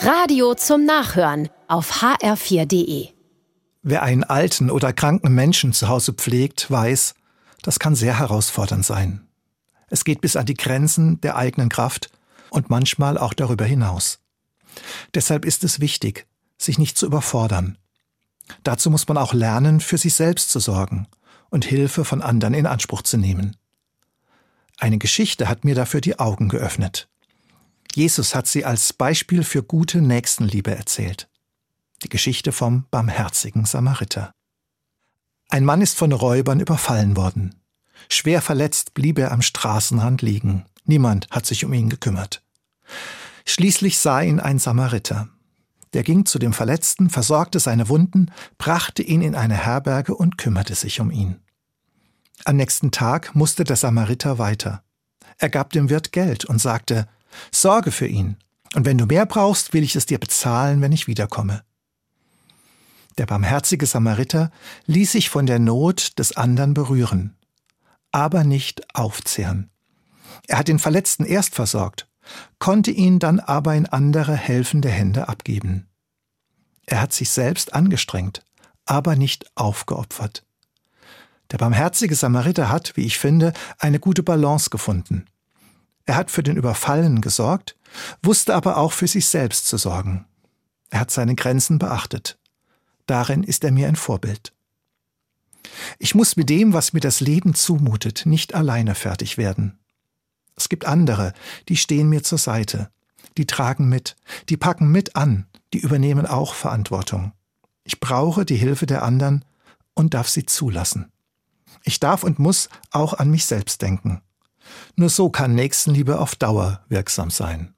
Radio zum Nachhören auf hr4.de. Wer einen alten oder kranken Menschen zu Hause pflegt, weiß, das kann sehr herausfordernd sein. Es geht bis an die Grenzen der eigenen Kraft und manchmal auch darüber hinaus. Deshalb ist es wichtig, sich nicht zu überfordern. Dazu muss man auch lernen, für sich selbst zu sorgen und Hilfe von anderen in Anspruch zu nehmen. Eine Geschichte hat mir dafür die Augen geöffnet. Jesus hat sie als Beispiel für gute Nächstenliebe erzählt. Die Geschichte vom barmherzigen Samariter. Ein Mann ist von Räubern überfallen worden. Schwer verletzt blieb er am Straßenrand liegen. Niemand hat sich um ihn gekümmert. Schließlich sah ihn ein Samariter. Der ging zu dem Verletzten, versorgte seine Wunden, brachte ihn in eine Herberge und kümmerte sich um ihn. Am nächsten Tag musste der Samariter weiter. Er gab dem Wirt Geld und sagte, Sorge für ihn, und wenn du mehr brauchst, will ich es dir bezahlen, wenn ich wiederkomme. Der barmherzige Samariter ließ sich von der Not des anderen berühren, aber nicht aufzehren. Er hat den Verletzten erst versorgt, konnte ihn dann aber in andere helfende Hände abgeben. Er hat sich selbst angestrengt, aber nicht aufgeopfert. Der barmherzige Samariter hat, wie ich finde, eine gute Balance gefunden. Er hat für den Überfallenen gesorgt, wusste aber auch für sich selbst zu sorgen. Er hat seine Grenzen beachtet. Darin ist er mir ein Vorbild. Ich muss mit dem, was mir das Leben zumutet, nicht alleine fertig werden. Es gibt andere, die stehen mir zur Seite, die tragen mit, die packen mit an, die übernehmen auch Verantwortung. Ich brauche die Hilfe der anderen und darf sie zulassen. Ich darf und muss auch an mich selbst denken. Nur so kann Nächstenliebe auf Dauer wirksam sein.